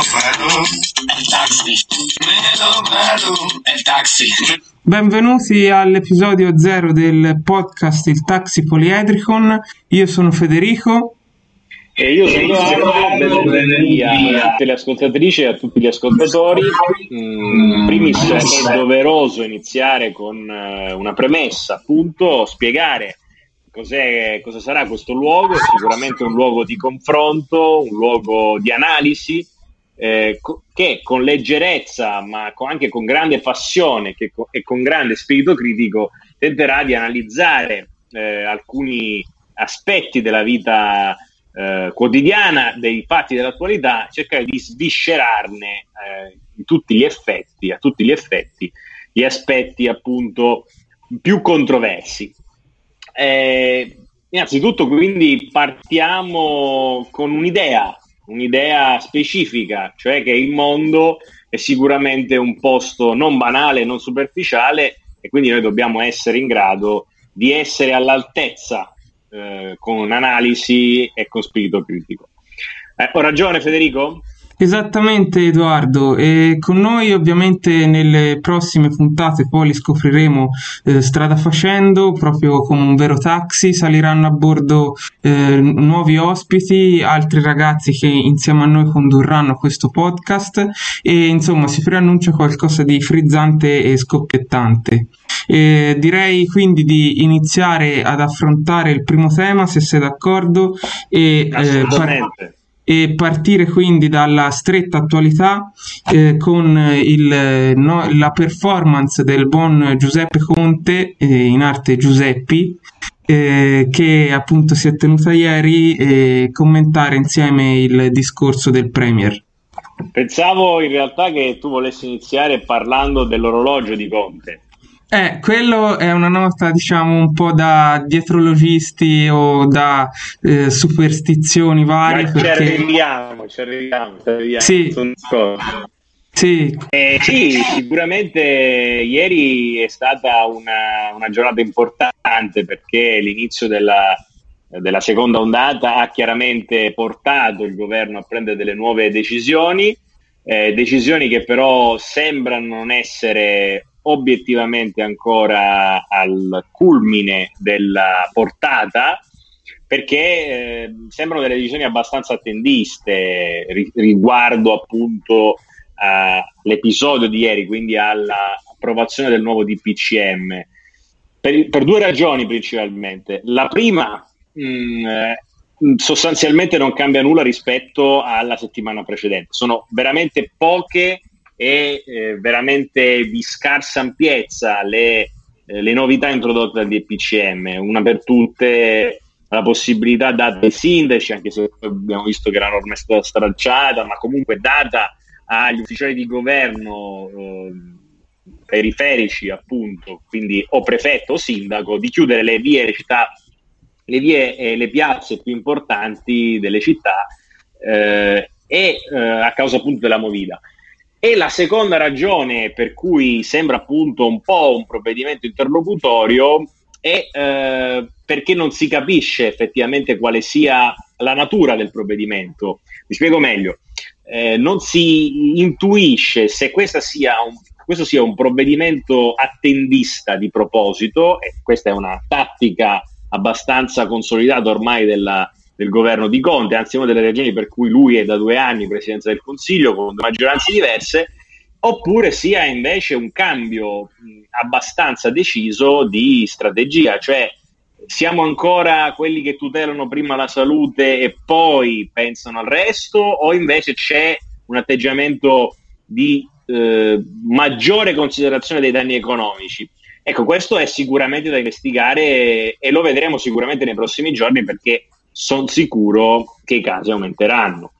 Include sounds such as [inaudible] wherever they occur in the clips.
Melo, el taxi. Melo, melo, el taxi. Benvenuti all'episodio 0 del podcast Il Taxi Poliedricon. Io sono Federico. E io sono Edoardo, benvenuti a tutte le ascoltatrici e a tutti gli ascoltatori. Mm, primis è doveroso iniziare con eh, una premessa, appunto, spiegare cos'è, cosa sarà questo luogo, sicuramente un luogo di confronto, un luogo di analisi, eh, co- che con leggerezza, ma con, anche con grande passione co- e con grande spirito critico, tenterà di analizzare eh, alcuni aspetti della vita eh, quotidiana, dei fatti dell'attualità, cercare di sviscerarne eh, tutti effetti, a tutti gli effetti, gli aspetti appunto più controversi. Eh, innanzitutto quindi partiamo con un'idea, un'idea specifica, cioè che il mondo è sicuramente un posto non banale, non superficiale e quindi noi dobbiamo essere in grado di essere all'altezza eh, con analisi e con spirito critico. Eh, ho ragione Federico? Esattamente Edoardo, e con noi ovviamente nelle prossime puntate poi li scopriremo eh, strada facendo, proprio come un vero taxi, saliranno a bordo eh, nuovi ospiti, altri ragazzi che insieme a noi condurranno questo podcast e insomma si preannuncia qualcosa di frizzante e scoppiettante. E direi quindi di iniziare ad affrontare il primo tema, se sei d'accordo, e eh, par- e partire quindi dalla stretta attualità eh, con il, no, la performance del buon Giuseppe Conte, eh, in arte Giuseppi, eh, che appunto si è tenuta ieri e commentare insieme il discorso del Premier. Pensavo in realtà che tu volessi iniziare parlando dell'orologio di Conte. Eh, quello è una nota, diciamo, un po' da dietrologisti o da eh, superstizioni varie. Ma perché... ci arriviamo, ci arriviamo, ci arriviamo. Sì. Sì. Eh, sì, sicuramente ieri è stata una, una giornata importante perché l'inizio della, della, seconda ondata ha chiaramente portato il governo a prendere delle nuove decisioni, eh, decisioni che però sembrano non essere obiettivamente ancora al culmine della portata perché eh, sembrano delle decisioni abbastanza attendiste ri- riguardo appunto all'episodio di ieri, quindi all'approvazione del nuovo DPCM, per, per due ragioni principalmente. La prima, mh, mm, eh, sostanzialmente non cambia nulla rispetto alla settimana precedente, sono veramente poche e eh, veramente di scarsa ampiezza le, eh, le novità introdotte dal DPCM, una per tutte la possibilità data ai sindaci, anche se abbiamo visto che la norma è stata stralciata, ma comunque data agli ufficiali di governo eh, periferici, appunto, quindi o prefetto o sindaco, di chiudere le vie, le città, le vie e le piazze più importanti delle città eh, e eh, a causa appunto della movida. E la seconda ragione per cui sembra appunto un po' un provvedimento interlocutorio è eh, perché non si capisce effettivamente quale sia la natura del provvedimento. Mi spiego meglio. Eh, non si intuisce se sia un, questo sia un provvedimento attendista di proposito, e questa è una tattica abbastanza consolidata ormai della, del governo di Conte, anzi una delle ragioni per cui lui è da due anni presidenza del Consiglio con maggioranze diverse, oppure sia invece un cambio abbastanza deciso di strategia, cioè siamo ancora quelli che tutelano prima la salute e poi pensano al resto, o invece c'è un atteggiamento di eh, maggiore considerazione dei danni economici? Ecco, questo è sicuramente da investigare e lo vedremo sicuramente nei prossimi giorni perché sono sicuro che i casi aumenteranno.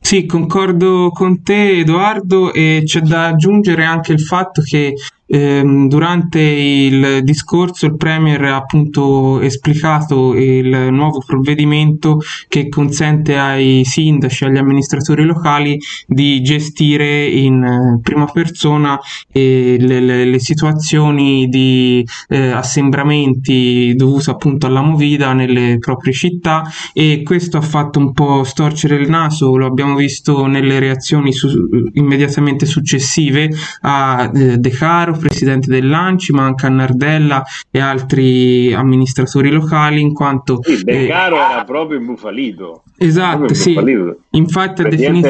Sì, concordo con te Edoardo e c'è da aggiungere anche il fatto che durante il discorso il Premier ha appunto esplicato il nuovo provvedimento che consente ai sindaci, agli amministratori locali di gestire in eh, prima persona eh, le, le, le, situazioni di eh, assembramenti dovuti appunto alla movida nelle proprie città e questo ha fatto un po' storcere il naso, lo abbiamo visto nelle reazioni su, immediatamente successive a eh, De Caro, presidente dell'Anci, ma anche a Nardella e altri amministratori locali in quanto... Sì, De Caro eh, era proprio imbufalito. Esatto, sì. Infatti ha definito...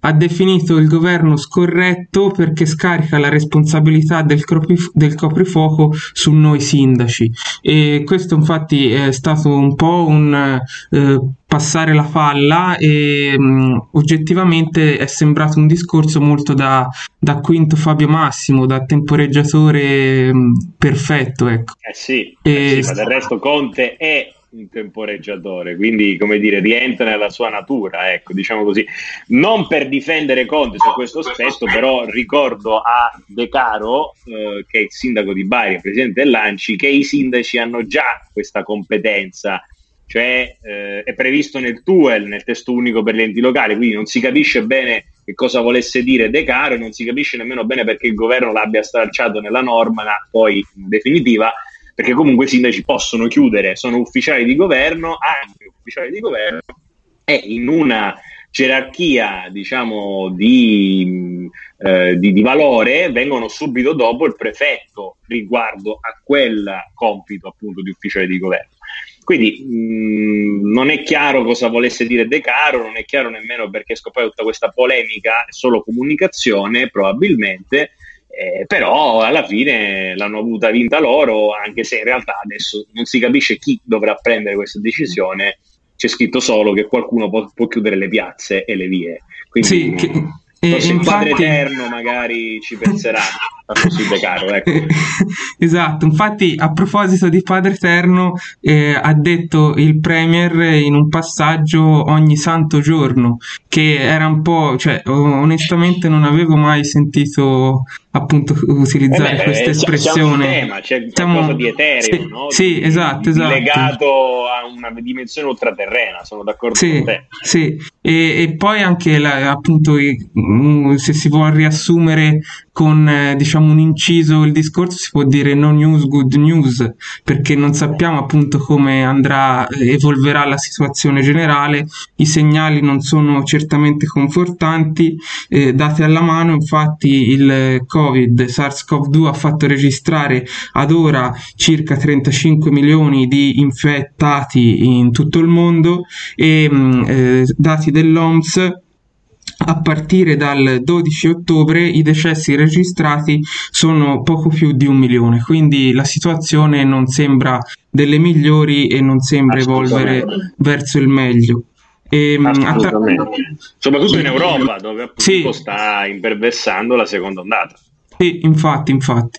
Ha definito il governo scorretto perché scarica la responsabilità del, del, coprifuoco su noi sindaci e questo infatti è stato un po' un eh, passare la falla e mh, mm, oggettivamente è sembrato un discorso molto da, da quinto Fabio Massimo, da temporeggiatore mh, mm, perfetto. Ecco. Eh sì, eh sì, ma del resto Conte è un temporeggiatore, quindi come dire, rientra nella sua natura, ecco, diciamo così. Non per difendere Conte su questo aspetto, però ricordo a De Caro, eh, che è il sindaco di Bari, il presidente dell'Anci, che i sindaci hanno già questa competenza, cioè eh, è previsto nel TUEL, nel testo unico per gli enti locali, quindi non si capisce bene che cosa volesse dire De Caro e non si capisce nemmeno bene perché il governo l'abbia stralciato nella norma, ma poi in definitiva perché comunque i sindaci possono chiudere, sono ufficiali di governo, anche ufficiali di governo, e in una gerarchia diciamo di, eh, di, di, valore vengono subito dopo il prefetto riguardo a quel compito appunto di ufficiale di governo. Quindi mh, non è chiaro cosa volesse dire De Caro, non è chiaro nemmeno perché è scoppiata tutta questa polemica, è solo comunicazione probabilmente, eh, però alla fine l'hanno avuta vinta loro, anche se in realtà adesso non si capisce chi dovrà prendere questa decisione. C'è scritto solo che qualcuno può, può chiudere le piazze e le vie. Quindi, sì, che, e, infatti... il Padre Eterno magari ci penserà così caro. Ecco. [laughs] esatto, infatti a proposito di Padre Eterno eh, ha detto il Premier in un passaggio ogni santo giorno, che era un po', cioè onestamente non avevo mai sentito appunto utilizzare eh beh, questa espressione. C'è un tema, c'è Siamo... qualcosa di etereo, sì, no? Sì, esatto, di, esatto. Legato a una dimensione ultraterrena, sono d'accordo sì, con te. Sì, e, e poi anche la, appunto mm, se si vuole riassumere con eh, diciamo un inciso il discorso si può dire no news good news perché non sappiamo appunto come andrà eh, evolverà la situazione generale. I segnali non sono certamente confortanti eh, date alla mano. Infatti il covid SARS-CoV-2 ha fatto registrare ad ora circa 35 milioni di infettati in tutto il mondo e mm, eh, dati dell'OMS a partire dal 12 ottobre i decessi registrati sono poco più di un milione, quindi la situazione non sembra delle migliori e non sembra evolvere verso il meglio. E, Assolutamente. Att- Soprattutto in Europa, dove appunto sì. sta imperversando la seconda ondata. Sì, infatti, infatti.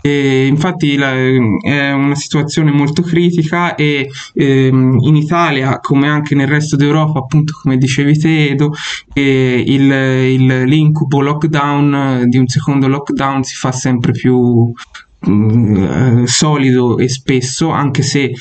E infatti la, è una situazione molto critica e ehm, in Italia come anche nel resto d'Europa appunto come dicevi te Edo eh, il, il, l'incubo lockdown di un secondo lockdown si fa sempre più mm, eh, solido e spesso anche se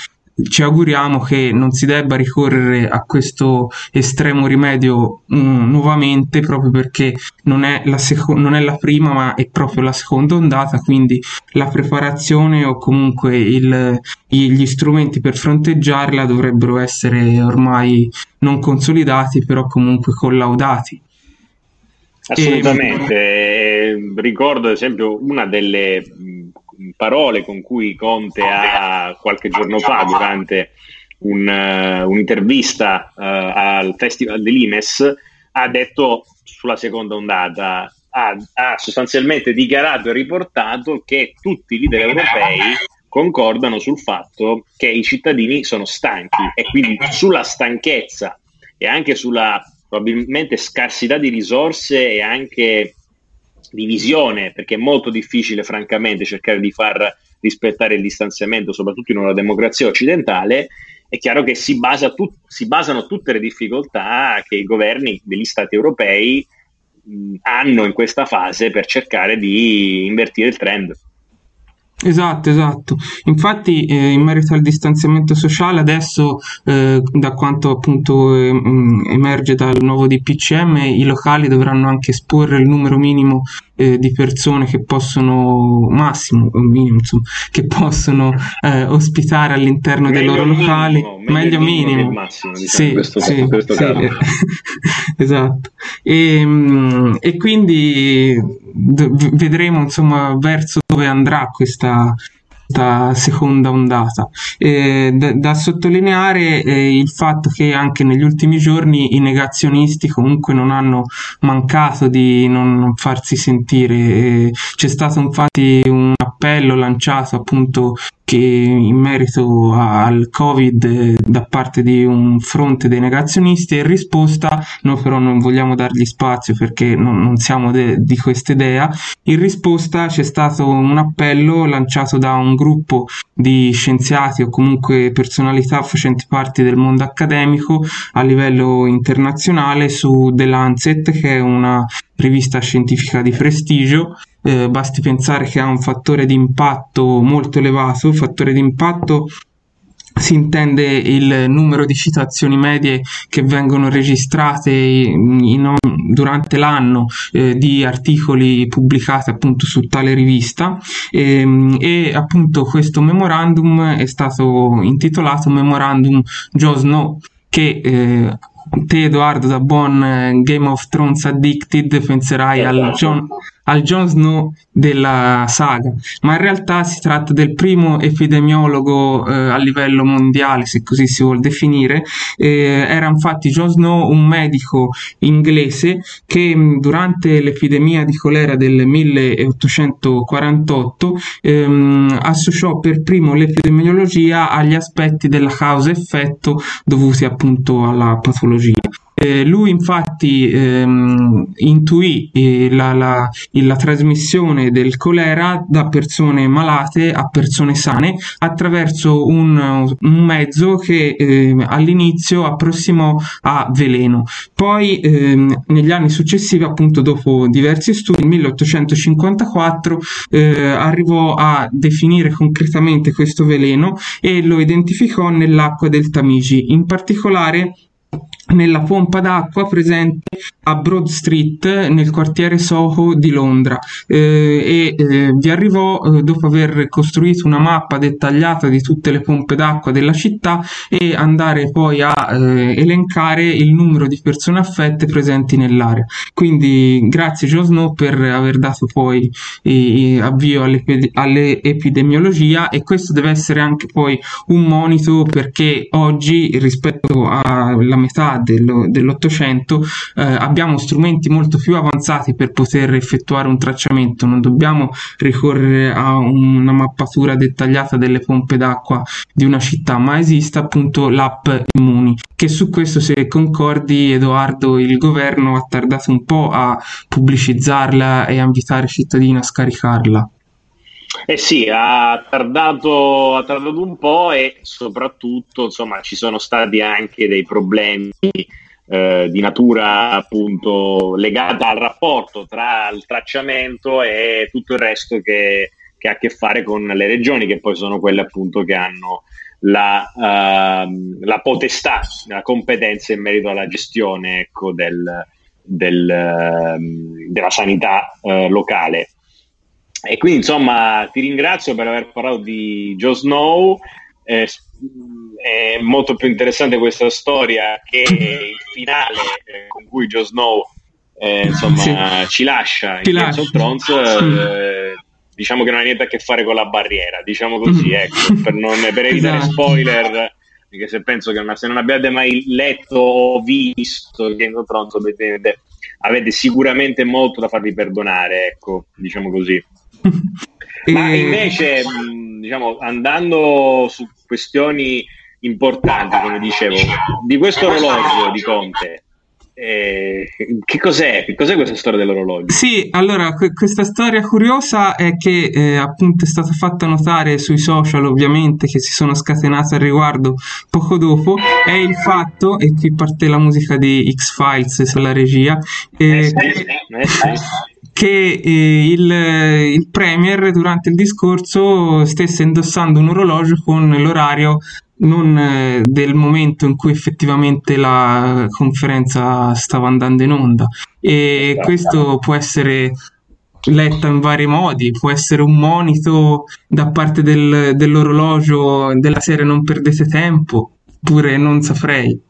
ci auguriamo che non si debba ricorrere a questo estremo rimedio um, nuovamente proprio perché non è, la seco- non è la prima ma è proprio la seconda ondata quindi la preparazione o comunque il, gli strumenti per fronteggiarla dovrebbero essere ormai non consolidati però comunque collaudati. Assolutamente. E... ricordo ad esempio una delle parole con cui Conte ha qualche giorno fa durante un, uh, un'intervista uh, al Festival dell'Imes ha detto sulla seconda ondata ha, ha, sostanzialmente dichiarato e riportato che tutti i leader europei concordano sul fatto che i cittadini sono stanchi e quindi sulla stanchezza e anche sulla probabilmente scarsità di risorse e anche di visione, perché è molto difficile, francamente, cercare di far rispettare il distanziamento, soprattutto in una democrazia occidentale. È chiaro che si, basa tut- si basano tutte le difficoltà che i governi degli stati europei hanno in questa fase per cercare di invertire il trend. Esatto, esatto. Infatti, eh, in merito al distanziamento sociale, adesso, eh, da quanto appunto eh, emerge dal nuovo DPCM, i locali dovranno anche esporre il numero minimo eh, di persone che possono, massimo o minimo, insomma, che possono eh, ospitare all'interno meglio dei loro locali. Minimo, meglio, minimo. minimo. Massimo, diciamo, sì, questo, sì, questo sì, [laughs] esatto. E, mm, e quindi d- vedremo insomma verso dove andrà questa, questa seconda ondata. Eh, da, da, sottolineare eh, il fatto che anche negli ultimi giorni i negazionisti comunque non hanno mancato di non farsi sentire. Eh, c'è stato infatti un appello lanciato appunto che in merito al Covid eh, da parte di un fronte dei negazionisti e in risposta, noi però non vogliamo dargli spazio perché non, non siamo de, di questa idea, in risposta c'è stato un appello lanciato da un gruppo di scienziati o comunque personalità facenti parte del mondo accademico a livello internazionale su The Lancet che è una rivista scientifica di prestigio eh, basti pensare che ha un fattore di impatto molto elevato, fattore di impatto si intende il numero di citazioni medie che vengono registrate in, in, durante l'anno eh, di articoli pubblicati appunto su tale rivista e, ehm, e, appunto questo memorandum è stato intitolato Memorandum Joe Snow che eh, te Edoardo da buon eh, Game of Thrones addicted penserai al esatto. John al Jon Snow della saga, ma in realtà si tratta del primo epidemiologo eh, a livello mondiale, se così si vuol definire. Eh, era infatti Jon Snow un medico inglese che mm, durante l'epidemia di colera del 1848 ehm, associò per primo l'epidemiologia agli aspetti della causa-effetto dovuti appunto alla patologia. Eh, lui infatti ehm, intuì eh, la, la, la, trasmissione del colera da persone malate a persone sane attraverso un, un mezzo che eh, all'inizio approssimò a veleno. Poi ehm, negli anni successivi, appunto dopo diversi studi, nel 1854 eh, arrivò a definire concretamente questo veleno e lo identificò nell'acqua del Tamigi. In particolare nella pompa d'acqua presente a Broad Street nel quartiere Soho di Londra eh, e eh, vi arrivò eh, dopo aver costruito una mappa dettagliata di tutte le pompe d'acqua della città e andare poi a eh, elencare il numero di persone affette presenti nell'area. Quindi grazie Joe Snow per aver dato poi avvio all'epidemiologia e questo deve essere anche poi un monito perché oggi rispetto alla metà dello, dell'Ottocento eh, abbiamo strumenti molto più avanzati per poter effettuare un tracciamento, non dobbiamo ricorrere a una mappatura dettagliata delle pompe d'acqua di una città, ma esiste appunto l'app Immuni, che su questo se concordi Edoardo il governo ha tardato un po' a pubblicizzarla e a invitare i cittadini a scaricarla. Eh sì, ha tardato, ha tardato, un po' e soprattutto insomma, ci sono stati anche dei problemi eh, di natura appunto legata al rapporto tra il tracciamento e tutto il resto che, che, ha a che fare con le regioni, che poi sono quelle appunto che hanno la, uh, la potestà, la competenza in merito alla gestione ecco, del, del, uh, della sanità uh, locale. E quindi insomma ti ringrazio per aver parlato di Joe Snow. Eh, è molto più interessante questa storia che il finale eh, con cui Joe Snow eh, insomma, sì. ci lascia in Game of Thrones. Eh, diciamo che non ha niente a che fare con la barriera, diciamo così, mm. ecco, per, non, per evitare esatto. spoiler perché se penso che una, se non abbiate mai letto o visto Game of Thrones avete, avete sicuramente molto da farvi perdonare, ecco, diciamo così. Ma invece, diciamo, andando su questioni importanti, come dicevo, di questo orologio di Conte, eh, che cos'è? Che cos'è questa storia dell'orologio? Sì, allora, que- questa storia curiosa è che eh, appunto è stata fatta notare sui social, ovviamente, che si sono scatenate al riguardo poco dopo, è il fatto, e qui parte la musica di X-Files sulla regia, eh, eh, che, eh, che eh, il, il Premier durante il discorso stesse indossando un orologio con l'orario non eh, del momento in cui effettivamente la conferenza stava andando in onda e esatto. questo può essere letto in vari modi, può essere un monito da parte del, dell'orologio della serie non perdete tempo, oppure non saprei.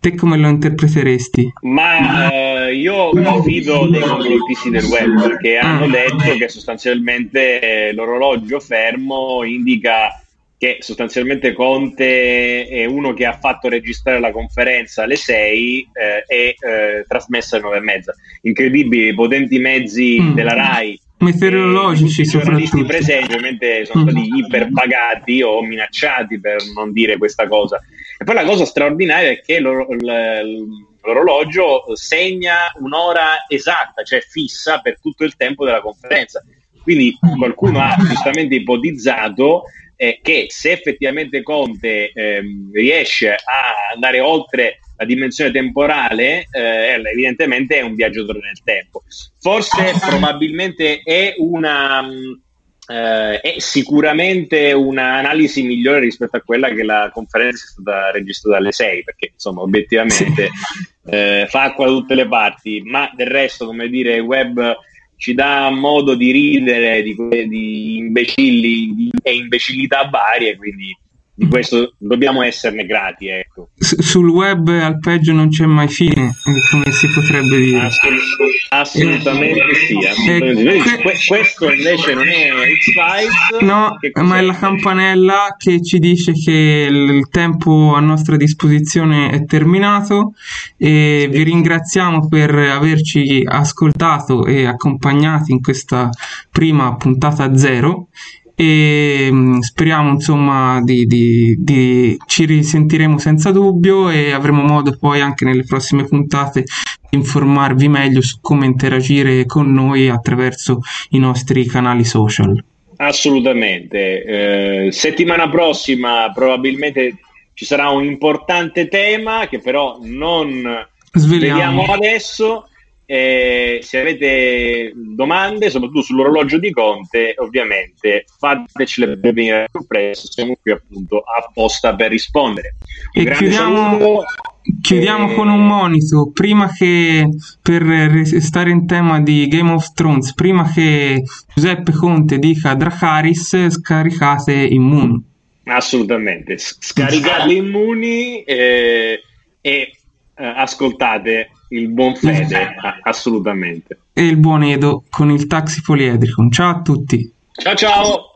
Te come lo interpreteresti? Ma eh, io mi fido dei complottisti del web che hanno ah. detto che sostanzialmente eh, l'orologio fermo indica che sostanzialmente Conte è uno che ha fatto registrare la conferenza alle 6 eh, e eh, trasmessa alle 9 e mezza. Incredibili, potenti mezzi mm. della RAI. Meteorologici, i giornalisti presenti ovviamente sono stati mm. iperpagati o minacciati per non dire questa cosa. E poi la cosa straordinaria è che l'or- l'orologio segna un'ora esatta, cioè fissa per tutto il tempo della conferenza. Quindi qualcuno ha giustamente ipotizzato eh, che se effettivamente Conte ehm, riesce a andare oltre la dimensione temporale, eh, evidentemente è un viaggiatore nel tempo. Forse probabilmente è una... Eh, è sicuramente un'analisi migliore rispetto a quella che la conferenza è stata registrata alle 6 perché insomma obiettivamente eh, fa acqua da tutte le parti ma del resto come dire web ci dà modo di ridere di, di imbecilli e imbecillità varie, quindi di questo dobbiamo esserne grati. Ecco. sul web al peggio non c'è mai fine, come si potrebbe dire. Assolut- assolutamente eh, sì. Assolutamente. Eh, que- questo invece non è X-Files. No, ma è la campanella che ci dice che il tempo a nostra disposizione è terminato e sì. vi ringraziamo per averci ascoltato e accompagnati in questa prima puntata zero e mm, speriamo insomma di, di, di, ci risentiremo senza dubbio e avremo modo poi anche nelle prossime puntate di informarvi meglio su come interagire con noi attraverso i nostri canali social. Assolutamente. Eh, settimana prossima probabilmente ci sarà un importante tema che però non sveliamo adesso eh, se avete domande, soprattutto sull'orologio di Conte, ovviamente fatecele venire più presto, siamo qui appunto apposta per rispondere. Un e chiudiamo, chiudiamo e... con un monito, prima che per restare in tema di Game of Thrones, prima che Giuseppe Conte dica Dracaris, scaricate Immuni. Assolutamente, scaricate Immuni eh, e eh, ascoltate il buon [laughs] Fede, assolutamente. E il buon Edo con il taxi poliedrico. Ciao a tutti. Ciao ciao.